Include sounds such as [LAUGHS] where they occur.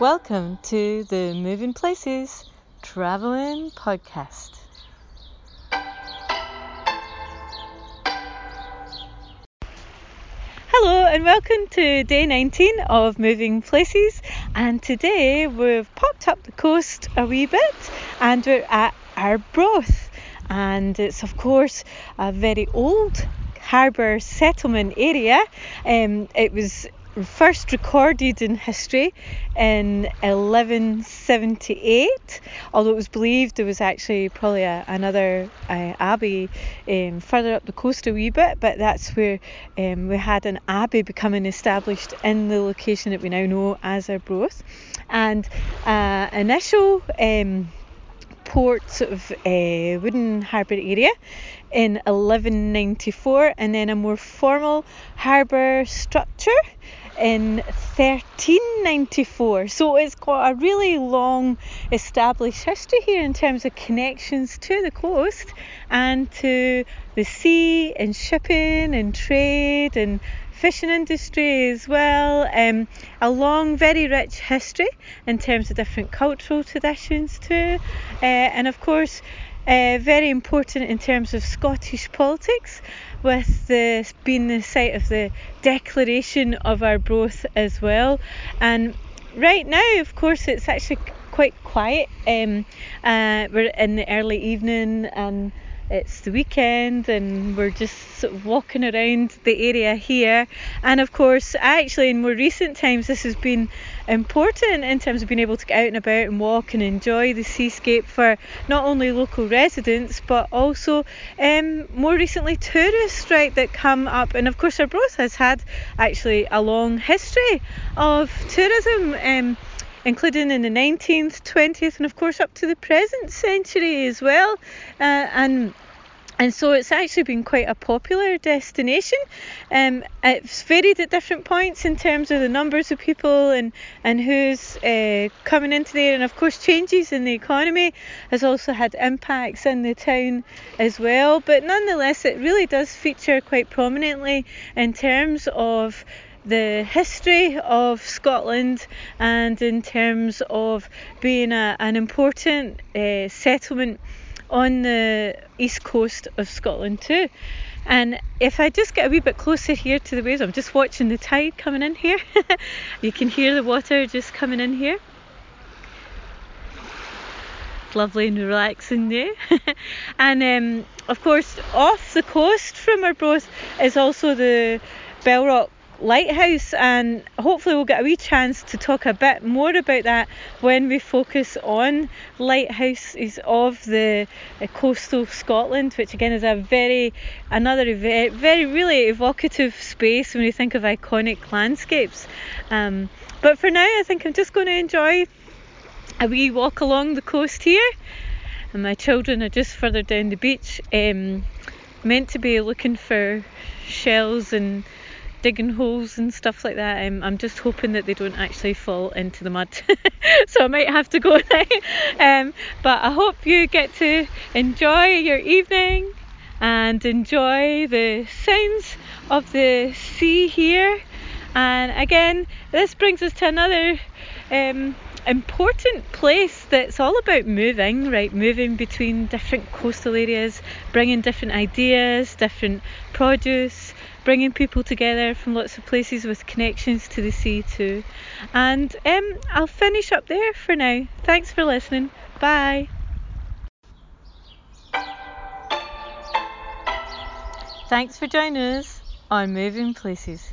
Welcome to the Moving Places Traveling Podcast. Hello and welcome to day 19 of Moving Places. And today we've popped up the coast a wee bit and we're at Arbroath. And it's, of course, a very old harbour settlement area. Um, it was first recorded in history in 1178, although it was believed there was actually probably a, another uh, abbey um, further up the coast a wee bit, but that's where um, we had an abbey becoming established in the location that we now know as Arbroath. And uh, initial um, port sort of uh, wooden harbour area in 1194 and then a more formal harbour structure in 1394. So it's got a really long established history here in terms of connections to the coast and to the sea and shipping and trade and fishing industry as well. Um, a long, very rich history in terms of different cultural traditions too, uh, and of course. Uh, very important in terms of Scottish politics with this being the site of the declaration of our Arbroath as well. And right now, of course, it's actually quite quiet. Um, uh, we're in the early evening and it's the weekend and we're just sort of walking around the area here. And of course, actually, in more recent times, this has been important in terms of being able to get out and about and walk and enjoy the seascape for not only local residents but also um, more recently tourists, right, that come up. And of course, Arbroath has had actually a long history of tourism. Um, including in the 19th, 20th, and of course up to the present century as well. Uh, and and so it's actually been quite a popular destination. Um, it's varied at different points in terms of the numbers of people and and who's uh, coming into there, and of course changes in the economy has also had impacts in the town as well. But nonetheless, it really does feature quite prominently in terms of the history of Scotland and in terms of being a, an important uh, settlement on the east coast of Scotland too. And if I just get a wee bit closer here to the waves, I'm just watching the tide coming in here. [LAUGHS] you can hear the water just coming in here. lovely and relaxing day. [LAUGHS] and um, of course, off the coast from Arbroath is also the Bell Rock lighthouse and hopefully we'll get a wee chance to talk a bit more about that when we focus on lighthouses of the coastal Scotland which again is a very another very, really evocative space when you think of iconic landscapes. Um, but for now I think I'm just going to enjoy a wee walk along the coast here. And my children are just further down the beach um, meant to be looking for shells and digging holes and stuff like that. Um, I'm just hoping that they don't actually fall into the mud. [LAUGHS] so I might have to go [LAUGHS] now. Um, but I hope you get to enjoy your evening and enjoy the sounds of the sea here. And again, this brings us to another um, important place that's all about moving, right? Moving between different coastal areas, bringing different ideas, different produce, bringing people together from lots of places with connections to the sea too. And um, I'll finish up there for now. Thanks for listening. Bye. Thanks for joining us on Moving Places.